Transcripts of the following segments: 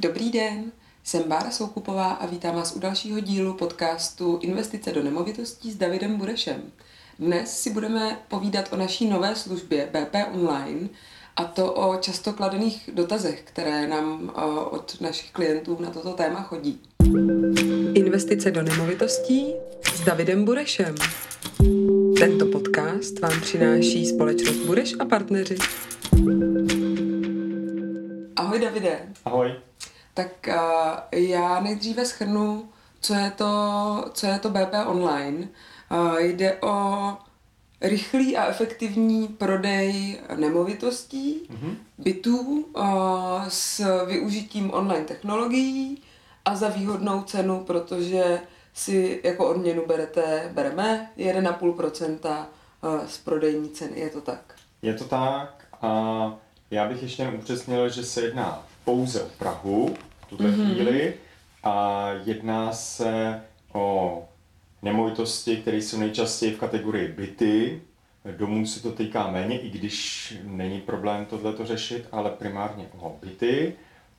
Dobrý den, jsem Bára Soukupová a vítám vás u dalšího dílu podcastu Investice do nemovitostí s Davidem Burešem. Dnes si budeme povídat o naší nové službě BP Online a to o často kladených dotazech, které nám od našich klientů na toto téma chodí. Investice do nemovitostí s Davidem Burešem. Tento podcast vám přináší společnost Bureš a partneři. Ahoj Davide. Ahoj. Tak uh, já nejdříve schrnu, co je to, co je to BP Online. Uh, jde o rychlý a efektivní prodej nemovitostí, mm-hmm. bytů uh, s využitím online technologií a za výhodnou cenu, protože si jako odměnu berete, bereme 1,5% z prodejní ceny. Je to tak? Je to tak a já bych ještě upřesnil, že se jedná pouze o Prahu v tuto mm-hmm. chvíli a jedná se o nemovitosti, které jsou nejčastěji v kategorii byty. Domů se to týká méně, i když není problém tohleto řešit, ale primárně o byty.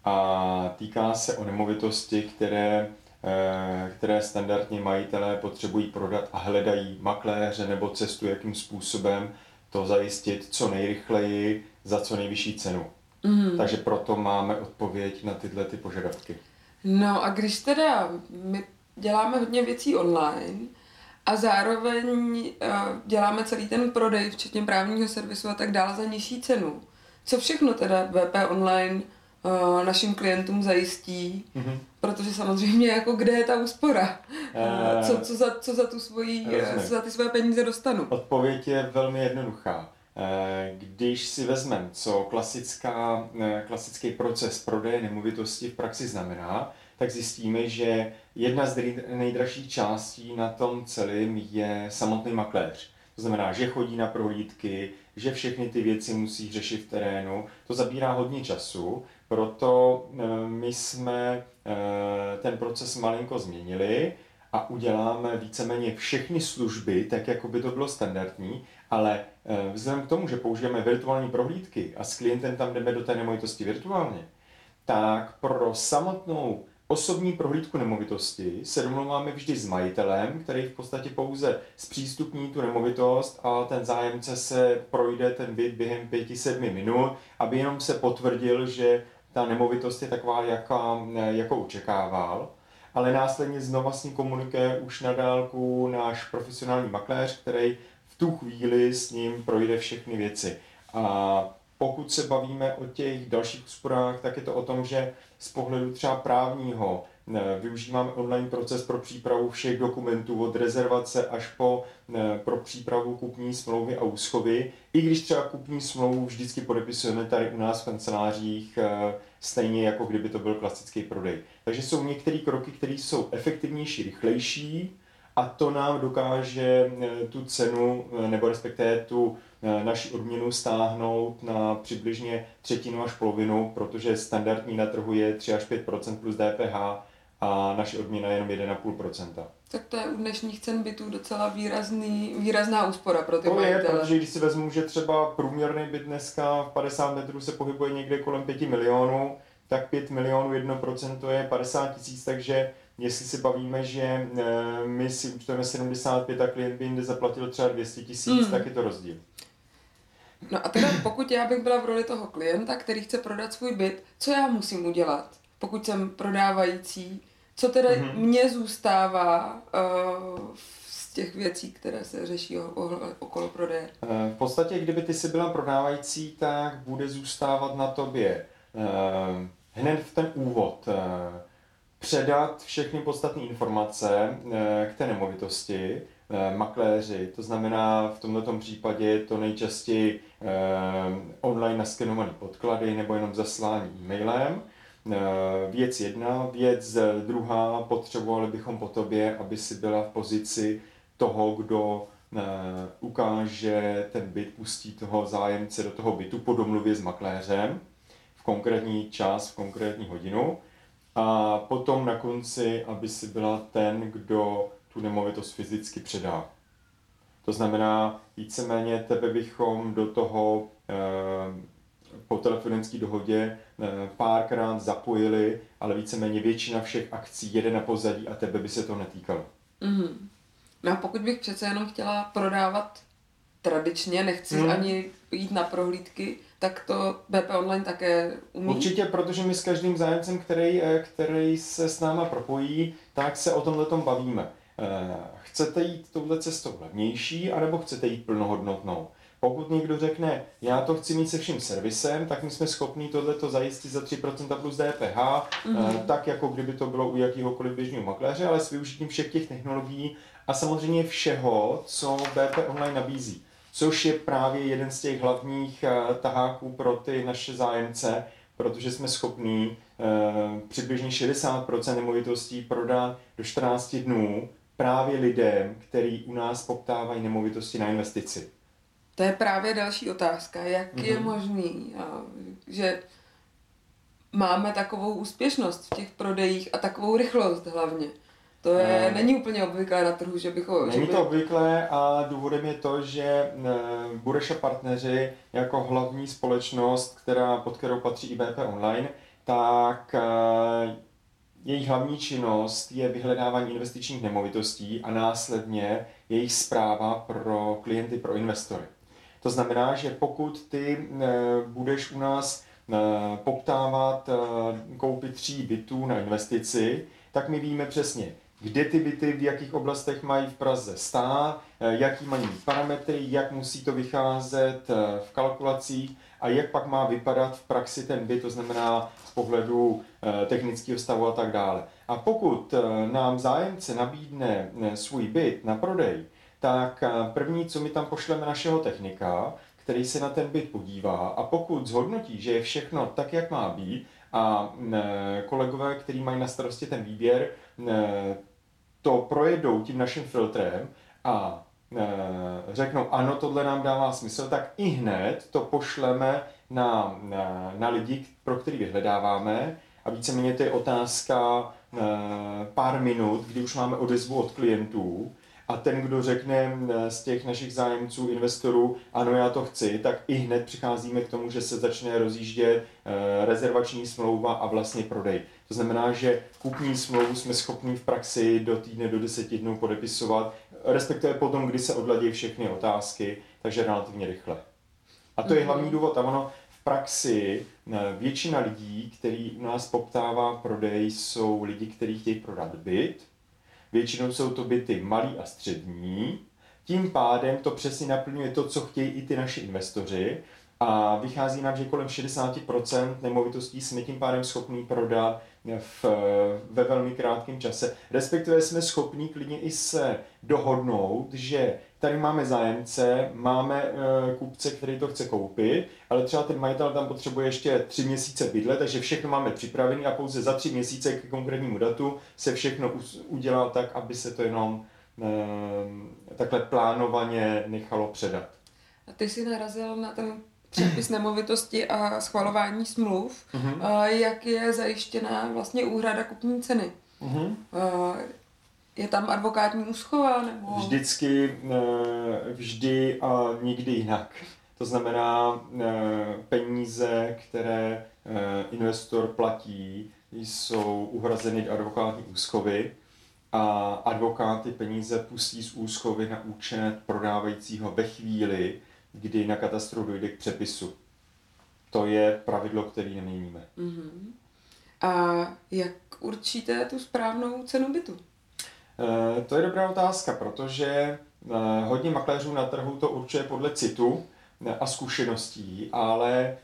A týká se o nemovitosti, které, eh, které standardně majitelé potřebují prodat a hledají makléře nebo cestu, jakým způsobem to zajistit co nejrychleji za co nejvyšší cenu. Mm. Takže proto máme odpověď na tyhle ty požadavky. No a když teda my děláme hodně věcí online a zároveň uh, děláme celý ten prodej, včetně právního servisu a tak dále za nižší cenu, co všechno teda VP online uh, našim klientům zajistí, mm-hmm. protože samozřejmě jako kde je ta úspora, uh, co, co, za, co za tu svoji, co za ty své peníze dostanu. Odpověď je velmi jednoduchá. Když si vezmeme, co klasická, klasický proces prodeje nemovitosti v praxi znamená, tak zjistíme, že jedna z nejdražších částí na tom celém je samotný makléř. To znamená, že chodí na prohlídky, že všechny ty věci musí řešit v terénu. To zabírá hodně času, proto eh, my jsme eh, ten proces malinko změnili a uděláme víceméně všechny služby, tak jako by to bylo standardní, ale eh, vzhledem k tomu, že použijeme virtuální prohlídky a s klientem tam jdeme do té nemovitosti virtuálně, tak pro samotnou osobní prohlídku nemovitosti se domluváme vždy s majitelem, který v podstatě pouze zpřístupní tu nemovitost a ten zájemce se projde ten byt během 5-7 minut, aby jenom se potvrdil, že ta nemovitost je taková, jaká, jako očekával. Ale následně znova s ním komunikuje už na dálku náš profesionální makléř, který tu chvíli s ním projde všechny věci. A pokud se bavíme o těch dalších úsporách, tak je to o tom, že z pohledu třeba právního využíváme online proces pro přípravu všech dokumentů od rezervace až po pro přípravu kupní smlouvy a úschovy. I když třeba kupní smlouvu vždycky podepisujeme tady u nás v kancelářích eh, stejně jako kdyby to byl klasický prodej. Takže jsou některé kroky, které jsou efektivnější, rychlejší a to nám dokáže eh, tu cenu eh, nebo respektive tu Eh, naši odměnu stáhnout na přibližně třetinu až polovinu, protože standardní na trhu je 3 až 5% plus DPH a naše odměna je jenom 1,5% Tak to je u dnešních cen bytů docela výrazný, výrazná úspora pro ty to majitele. je, protože když si vezmu, že třeba průměrný byt dneska v 50 metrů se pohybuje někde kolem 5 milionů, tak 5 milionů 1% je 50 tisíc, takže jestli si bavíme, že eh, my si účtujeme 75 a klient by jinde zaplatil třeba 200 tisíc, mm. tak je to rozdíl. No a teda pokud já bych byla v roli toho klienta, který chce prodat svůj byt, co já musím udělat, pokud jsem prodávající, co teda mm-hmm. mně zůstává uh, z těch věcí, které se řeší okolo prodeje? Eh, v podstatě, kdyby ty si byla prodávající, tak bude zůstávat na tobě uh, hned v ten úvod uh, předat všechny podstatné informace uh, k té nemovitosti, Eh, makléři. To znamená, v tomto případě je to nejčastěji eh, online naskenované podklady nebo jenom zaslání e-mailem. Eh, věc jedna. Věc druhá, potřebovali bychom po tobě, aby si byla v pozici toho, kdo ukáže ten byt, pustí toho zájemce do toho bytu po domluvě s makléřem v konkrétní čas, v konkrétní hodinu. A potom na konci, aby si byla ten, kdo tu nemovitost fyzicky předá. To znamená, víceméně tebe bychom do toho e, po telefonické dohodě párkrát zapojili, ale víceméně většina všech akcí jede na pozadí a tebe by se to netýkalo. Mm-hmm. No a pokud bych přece jenom chtěla prodávat tradičně, nechci mm. ani jít na prohlídky, tak to BP Online také umí? Určitě, protože my s každým zájemcem, který, eh, který se s náma propojí, tak se o tomhle tom bavíme. Eh, chcete jít touhle cestou levnější, anebo chcete jít plnohodnotnou? Pokud někdo řekne, já to chci mít se vším servisem, tak my jsme schopni tohleto zajistit za 3% plus DPH, mm-hmm. tak jako kdyby to bylo u jakýhokoliv běžného makléře, ale s využitím všech těch technologií a samozřejmě všeho, co BP Online nabízí což je právě jeden z těch hlavních eh, taháků pro ty naše zájemce, protože jsme schopní eh, přibližně 60% nemovitostí prodat do 14 dnů právě lidem, kteří u nás poptávají nemovitosti na investici. To je právě další otázka. Jak mm-hmm. je mhm. možný, že máme takovou úspěšnost v těch prodejích a takovou rychlost hlavně? To je, není úplně obvyklé na trhu, že bychom... Není to obvyklé a důvodem je to, že eh, Bureš a partneři jako hlavní společnost, která, pod kterou patří IBP Online, tak eh, jejich hlavní činnost je vyhledávání investičních nemovitostí a následně jejich zpráva pro klienty, pro investory. To znamená, že pokud ty eh, budeš u nás poptávat koupit tří bytů na investici, tak my víme přesně, kde ty byty, v jakých oblastech mají v Praze stát, eh, jaký mají parametry, jak musí to vycházet eh, v kalkulacích a jak pak má vypadat v praxi ten byt, to znamená z pohledu eh, technického stavu a tak dále. A pokud nám zájemce nabídne svůj byt na prodej, tak první, co my tam pošleme našeho technika, který se na ten byt podívá a pokud zhodnotí, že je všechno tak, jak má být, a kolegové, kteří mají na starosti ten výběr, to projedou tím naším filtrem a řeknou, ano, tohle nám dává smysl, tak i hned to pošleme na, na, na lidi, pro který vyhledáváme a víceméně to je otázka pár minut, kdy už máme odezvu od klientů a ten, kdo řekne eh, z těch našich zájemců, investorů, ano, já to chci, tak i hned přicházíme k tomu, že se začne rozjíždět rezervační smlouva a vlastně prodej. To znamená, že kupní smlouvu jsme schopni v praxi do týdne, do deseti dnů podepisovat, respektive potom, kdy se odladí všechny otázky, takže relativně rychle. A to je mhm. hlavní důvod. A ono v praxi eh, většina lidí, který u nás poptává prodej, jsou lidi, kteří chtějí prodat byt, Většinou jsou to byty malý a střední, tím pádem to přesně naplňuje to, co chtějí i ty naši investoři a vychází nám, že kolem 60% nemovitostí jsme tím pádem schopní prodat v, ve velmi krátkém čase. Respektive jsme schopni klidně i se dohodnout, že tady máme zájemce, máme e, kupce, který to chce koupit, ale třeba ten majitel tam potřebuje ještě tři měsíce bydlet, takže všechno máme připravené a pouze za tři měsíce k konkrétnímu datu se všechno udělá tak, aby se to jenom e, takhle plánovaně nechalo předat. A ty jsi narazil na ten předpis nemovitosti a schvalování smluv, uh-huh. jak je zajištěná vlastně úhrada kupní ceny. Uh-huh. Je tam advokátní úschova? Nebo... Vždycky, eh, vždy a nikdy jinak. To znamená, eh, peníze, které eh, investor platí, jsou uhrazeny do advokátní úschovy a advokáty peníze pustí z úschovy na účet prodávajícího ve chvíli, kdy na katastru dojde k přepisu. To je pravidlo, které neměníme. Uh-huh. A jak určíte tu správnou cenu bytu? E, to je dobrá otázka, protože e, hodně makléřů na trhu to určuje podle citu e, a zkušeností, ale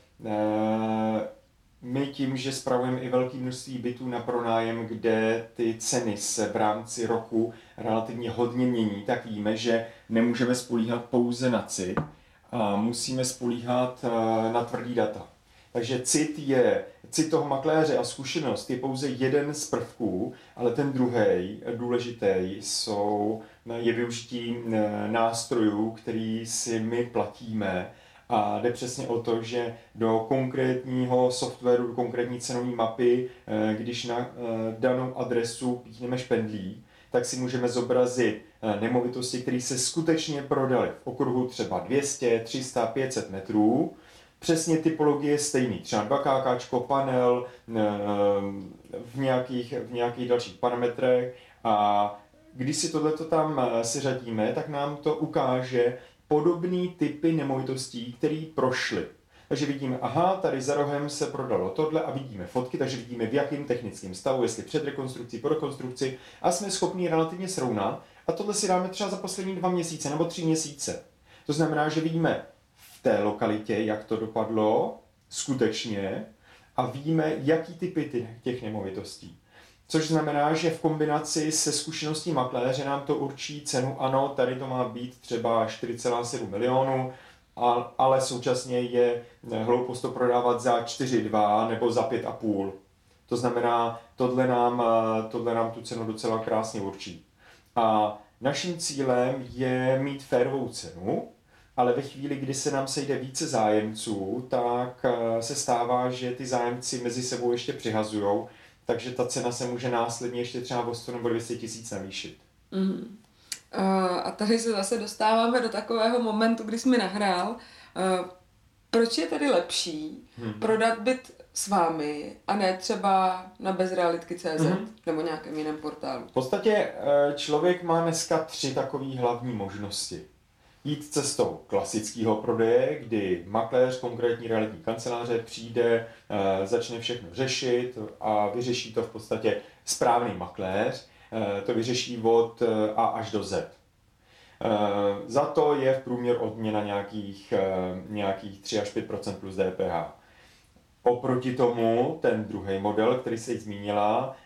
my tím, že spravujeme i velké množství bytů na pronájem, kde ty ceny se v rámci roku relativně hodně mění, tak víme, že nemůžeme spolíhat pouze na cit, musíme spolíhat na tvrdý data. Takže cit je, cit toho makléře a zkušenost je pouze jeden z prvků, ale ten druhý, důležitý, jsou, je využití nástrojů, který si my platíme a jde přesně o to, že do konkrétního softwaru, do konkrétní cenové mapy, když na danou adresu píchneme špendlí, tak si můžeme zobrazit e, nemovitosti, které se skutečně prodaly v okruhu třeba 200, 300, 500 metrů přesně typologie stejný, třeba 2 KK, panel v nějakých, v nějakých dalších parametrech a když si tohleto tam si řadíme, tak nám to ukáže podobné typy nemovitostí, které prošly. Takže vidíme, aha, tady za rohem se prodalo tohle a vidíme fotky, takže vidíme v jakém technickém stavu, jestli před rekonstrukcí, po rekonstrukci a jsme schopni relativně srovnat. A tohle si dáme třeba za poslední dva měsíce nebo tři měsíce. To znamená, že vidíme v té lokalitě, jak to dopadlo skutečně a víme, jaký typy těch nemovitostí. Což znamená, že v kombinaci se zkušeností makléře nám to určí cenu, ano, tady to má být třeba 4,7 milionů, ale současně je hloupost to prodávat za 4,2 nebo za 5,5. To znamená, tohle nám, tohle nám tu cenu docela krásně určí. A naším cílem je mít férovou cenu, ale ve chvíli, kdy se nám sejde více zájemců, tak se stává, že ty zájemci mezi sebou ještě přihazují, takže ta cena se může následně ještě třeba o 100 nebo 200 tisíc navýšit. Mm. A tady se zase dostáváme do takového momentu, kdy jsi mi nahrál. Proč je tedy lepší hmm. prodat byt s vámi a ne třeba na bezrealitky.cz hmm. nebo nějakém jiném portálu? V podstatě e, člověk má dneska tři takové hlavní možnosti. Jít cestou klasického prodeje, kdy makléř konkrétní realitní kanceláře přijde, e, začne všechno řešit a vyřeší to v podstatě správný makléř to vyřeší od eh, A až do Z. Eh, za to je v průměru odměna nějakých, nějakých 3 až 5% plus DPH. Oproti tomu ten druhý model, který se zmínila,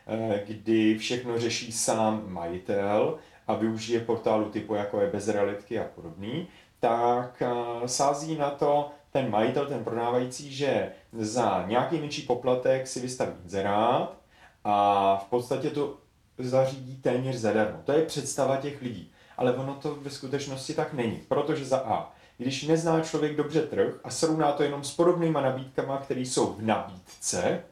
kdy všechno řeší sám majitel a využije portálu typu jako je bezrealitky a podobný, tak sází na to ten majitel, ten prodávající, že za nějaký menší poplatek si vystaví inzerát a v podstatě to zařídí téměř zadarmo. To je představa těch lidí. Ale ono to ve skutečnosti tak není. Protože za A, když nezná člověk dobře trh a srovná to jenom s podobnýma nabídkama, které jsou v nabídce,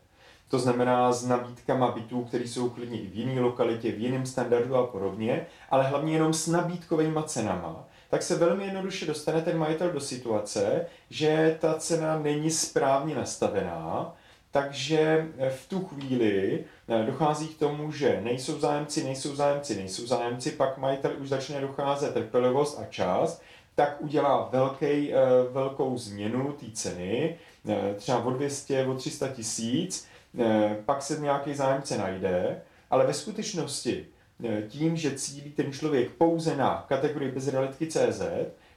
to znamená s nabídkama bytů, které jsou klidně i v jiné lokalitě, v jiném standardu a podobně, ale hlavně jenom s nabídkovými cenama, tak se velmi jednoduše dostane ten majitel do situace, že ta cena není správně nastavená takže eh, v tu chvíli eh, dochází k tomu, že nejsou zájemci, nejsou zájemci, nejsou zájemci, pak majitel už začne docházet trpělivost a čas, tak udělá velký, eh, velkou změnu té ceny, třeba o 200, o 300 tisíc, pak se nějaký zájemce najde, ale ve skutečnosti tím, že cílí ten člověk pouze na kategorii bezrealitky CZ,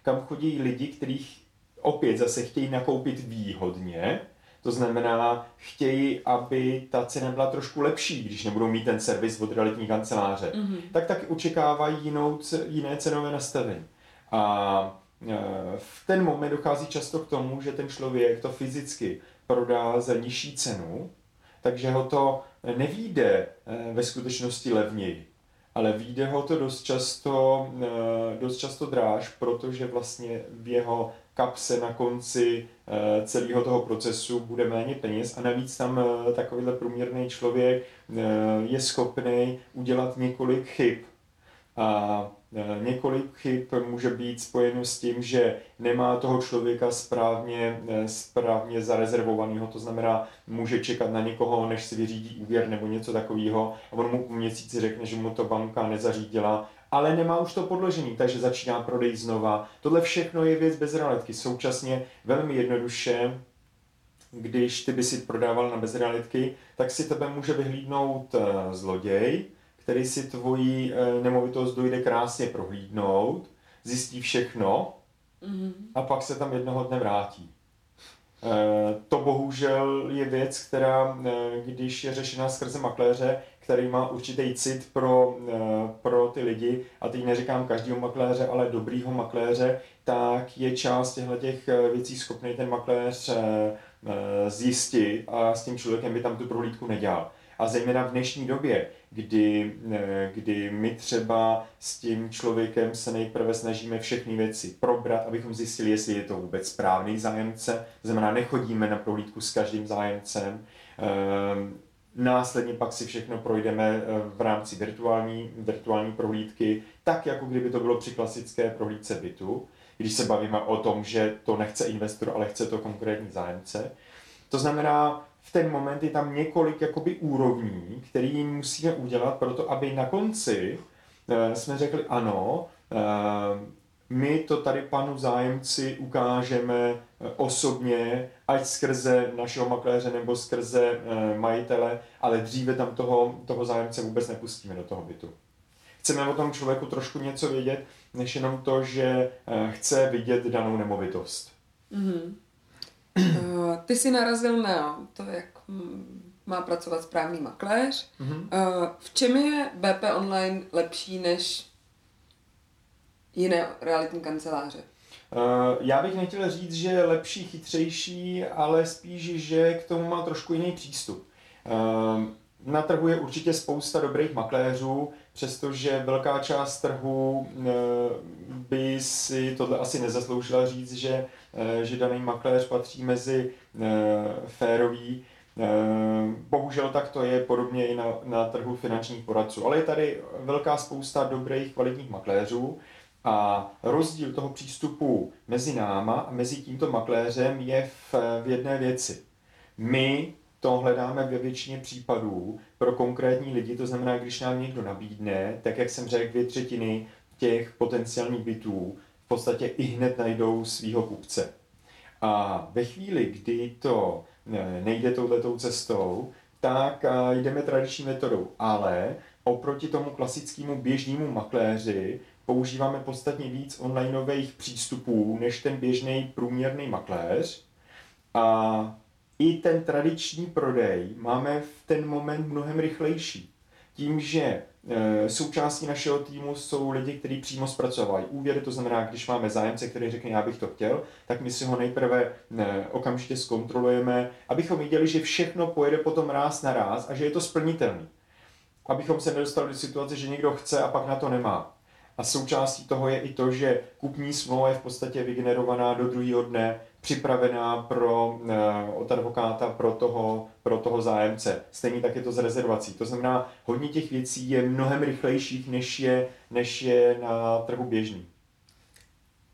kam chodí lidi, kterých opět zase chtějí nakoupit výhodně, to znamená, chtějí, aby ta cena byla trošku lepší, když nebudou mít ten servis od realitní kanceláře. Mm-hmm. Tak taky očekávají jinou, jiné cenové nastavení. A e, v ten moment dochází často k tomu, že ten člověk to fyzicky prodá za nižší cenu, takže ho to nevíde e, ve skutečnosti levněji, ale vyjde ho to dost často, e, dost často dráž, protože vlastně v jeho kapse na konci eh, celého toho procesu bude méně peněz a navíc tam eh, takovýhle průměrný člověk eh, je schopný udělat několik chyb. A několik chyb může být spojeno s tím, že nemá toho člověka správně, správně zarezervovaného, to znamená, může čekat na někoho, než si vyřídí úvěr nebo něco takového a on mu měsíci řekne, že mu to banka nezařídila ale nemá už to podložení, takže začíná prodej znova. Tohle všechno je věc bez realitky. Současně velmi jednoduše, když ty by si prodával na bezrealitky, tak si tebe může vyhlídnout uh, zloděj, který si tvoji uh, nemovitost dojde krásně prohlídnout, zjistí všechno mm-hmm. a pak se tam jednoho dne vrátí. Uh, to bohužel je věc, která, když je řešena skrze makléře, který má určitý cit pro, eh, pro ty lidi, a teď neříkám každého makléře, ale dobrýho makléře, tak je část těchto těch eh, věcí schopný ten makléř eh, zjistit a s tím člověkem by tam tu prohlídku nedělal. A zejména v dnešní době, kdy, kdy my třeba s tím člověkem se nejprve snažíme všechny věci probrat, abychom zjistili, jestli je to vůbec správný zájemce, znamená nechodíme na prohlídku s každým zájemcem, Následně pak si všechno projdeme eh, v rámci virtuální, virtuální prohlídky, tak jako kdyby to bylo při klasické prohlídce bytu, když se bavíme o tom, že to nechce investor, ale chce to konkrétní zájemce. To znamená, v ten moment je tam několik jakoby úrovní, který musíme udělat pro to, aby na konci eh, jsme řekli ano, eh, my to tady panu zájemci ukážeme eh, osobně, ať skrze našeho makléře nebo skrze majitele, ale dříve tam toho, toho zájemce vůbec nepustíme do toho bytu. Chceme o tom člověku trošku něco vědět, než jenom to, že chce vidět danou nemovitost. Mm-hmm. Uh, ty jsi narazil na to, jak má pracovat správný makléř. Mm-hmm. Uh, v čem je BP Online lepší než jiné realitní kanceláře? Uh, já bych nechtěl říct, že je lepší, chytřejší, ale spíš, že k tomu má trošku jiný přístup. Na trhu je určitě spousta dobrých makléřů, přestože velká část trhu by si tohle asi nezasloužila říct, že Eh, že daný makléř patří mezi eh, férový. Eh, bohužel tak to je podobně i na, na trhu finančních poradců. Ale je tady velká spousta dobrých, kvalitních makléřů a rozdíl toho přístupu mezi náma a mezi tímto makléřem je v, v jedné věci. My to hledáme ve většině případů pro konkrétní lidi, to znamená, když nám někdo nabídne, tak jak jsem řekl, dvě třetiny těch potenciálních bytů podstatě i hned najdou svého kupce. A ve chvíli, kdy to e, nejde touhletou cestou, tak e, jdeme tradiční metodou. Ale oproti tomu klasickému běžnému makléři používáme podstatně víc onlineových přístupů než ten běžný průměrný makléř. A i ten tradiční prodej máme v ten moment mnohem rychlejší. Tím, že Eh, součástí našeho týmu jsou lidi, kteří přímo zpracovají úvěry, to znamená, když máme zájemce, který řekne, já bych to chtěl, tak my si ho nejprve ne, okamžitě zkontrolujeme, abychom viděli, že všechno pojede potom ráz na ráz a že je to splnitelné. Abychom se nedostali do situace, že někdo chce a pak na to nemá. A součástí toho je i to, že kupní smlouva je v podstatě vygenerovaná do druhého dne, připravená pro eh, od advokáta pro toho, pro toho zájemce. Stejně tak je to s rezervací. To znamená, hodně těch věcí je mnohem rychlejších, než je, než je na trhu běžný.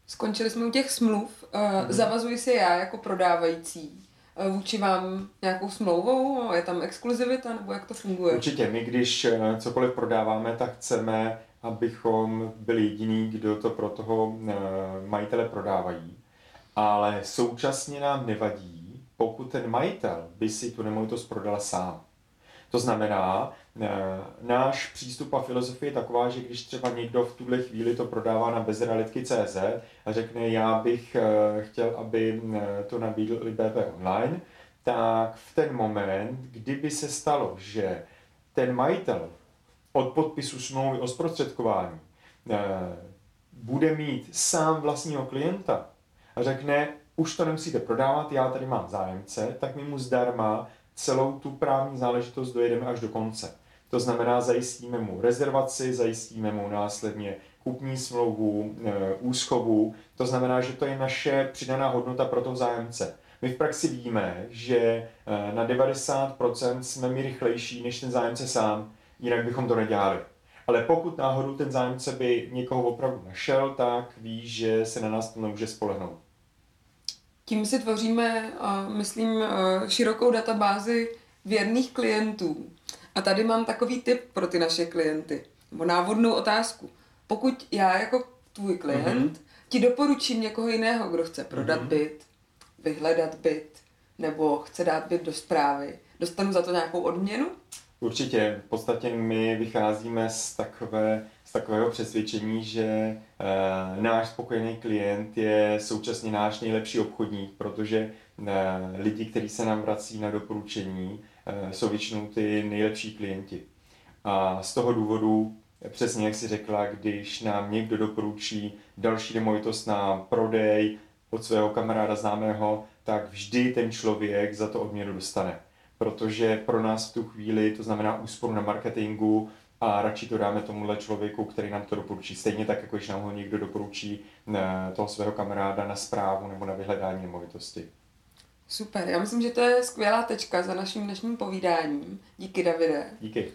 Skončili jsme u těch smluv. Mm-hmm. Zavazuji se já jako prodávající eh, vůči vám nějakou smlouvou? Je tam exkluzivita nebo jak to funguje? Určitě. My, když cokoliv prodáváme, tak chceme, abychom byli jediní, kdo to pro toho majitele prodávají ale současně nám nevadí, pokud ten majitel by si tu nemovitost prodal sám. To znamená, eh, náš přístup a filozofie je taková, že když třeba někdo v tuhle chvíli to prodává na bezrealitky.cz a řekne, já bych eh, chtěl, aby eh, to nabídl BP online, tak v ten moment, kdyby se stalo, že ten majitel od podpisu smlouvy o zprostředkování bude mít sám vlastního klienta, a řekne, už to nemusíte prodávat, já tady mám zájemce, tak my mu zdarma celou tu právní záležitost dojedeme až do konce. To znamená, zajistíme mu rezervaci, zajistíme mu následně kupní smlouvu, e, úschovu. To znamená, že to je naše přidaná hodnota pro toho zájemce. My v praxi víme, že e, na 90% jsme my rychlejší než ten zájemce sám, jinak bychom to nedělali. Ale pokud náhodou ten zájemce by někoho opravdu našel, tak ví, že se na nás to nemůže spolehnout. Tím si tvoříme, myslím, širokou databázi věrných klientů. A tady mám takový tip pro ty naše klienty, nebo návodnou otázku. Pokud já jako tvůj klient mm-hmm. ti doporučím někoho jiného, kdo chce prodat mm-hmm. byt, vyhledat byt, nebo chce dát byt do zprávy, dostanu za to nějakou odměnu? Určitě. V podstatě my vycházíme z takové takového přesvědčení, že e, náš spokojený klient je současně náš nejlepší obchodník, protože e, lidi, kteří se nám vrací na doporučení, e, jsou většinou ty nejlepší klienti. A z toho důvodu, přesně jak si řekla, když nám někdo doporučí další nemovitost na prodej od svého kamaráda známého, tak vždy ten člověk za to odměnu dostane. Protože pro nás v tu chvíli to znamená úsporu na marketingu, a radši to dáme tomuhle člověku, který nám to doporučí. Stejně tak, jako když nám ho někdo doporučí eh, toho svého kamaráda na zprávu nebo na vyhledání nemovitosti. Super, já myslím, že to je skvělá tečka za naším dnešním povídáním. Díky, Davide. Díky.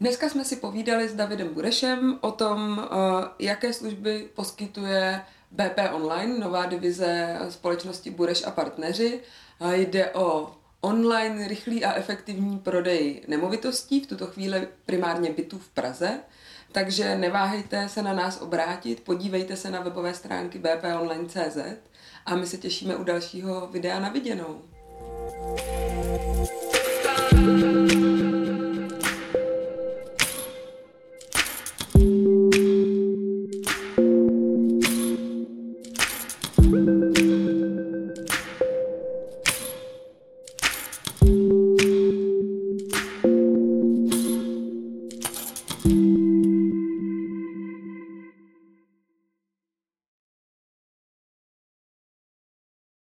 Dneska jsme si povídali s Davidem Burešem o tom, eh, jaké služby poskytuje BP Online, nová divize společnosti Bureš a partneři. Jde o online rychlý a efektivní prodej nemovitostí, v tuto chvíli primárně bytů v Praze. Takže neváhejte se na nás obrátit, podívejte se na webové stránky bponline.cz a my se těšíme u dalšího videa na viděnou. thank you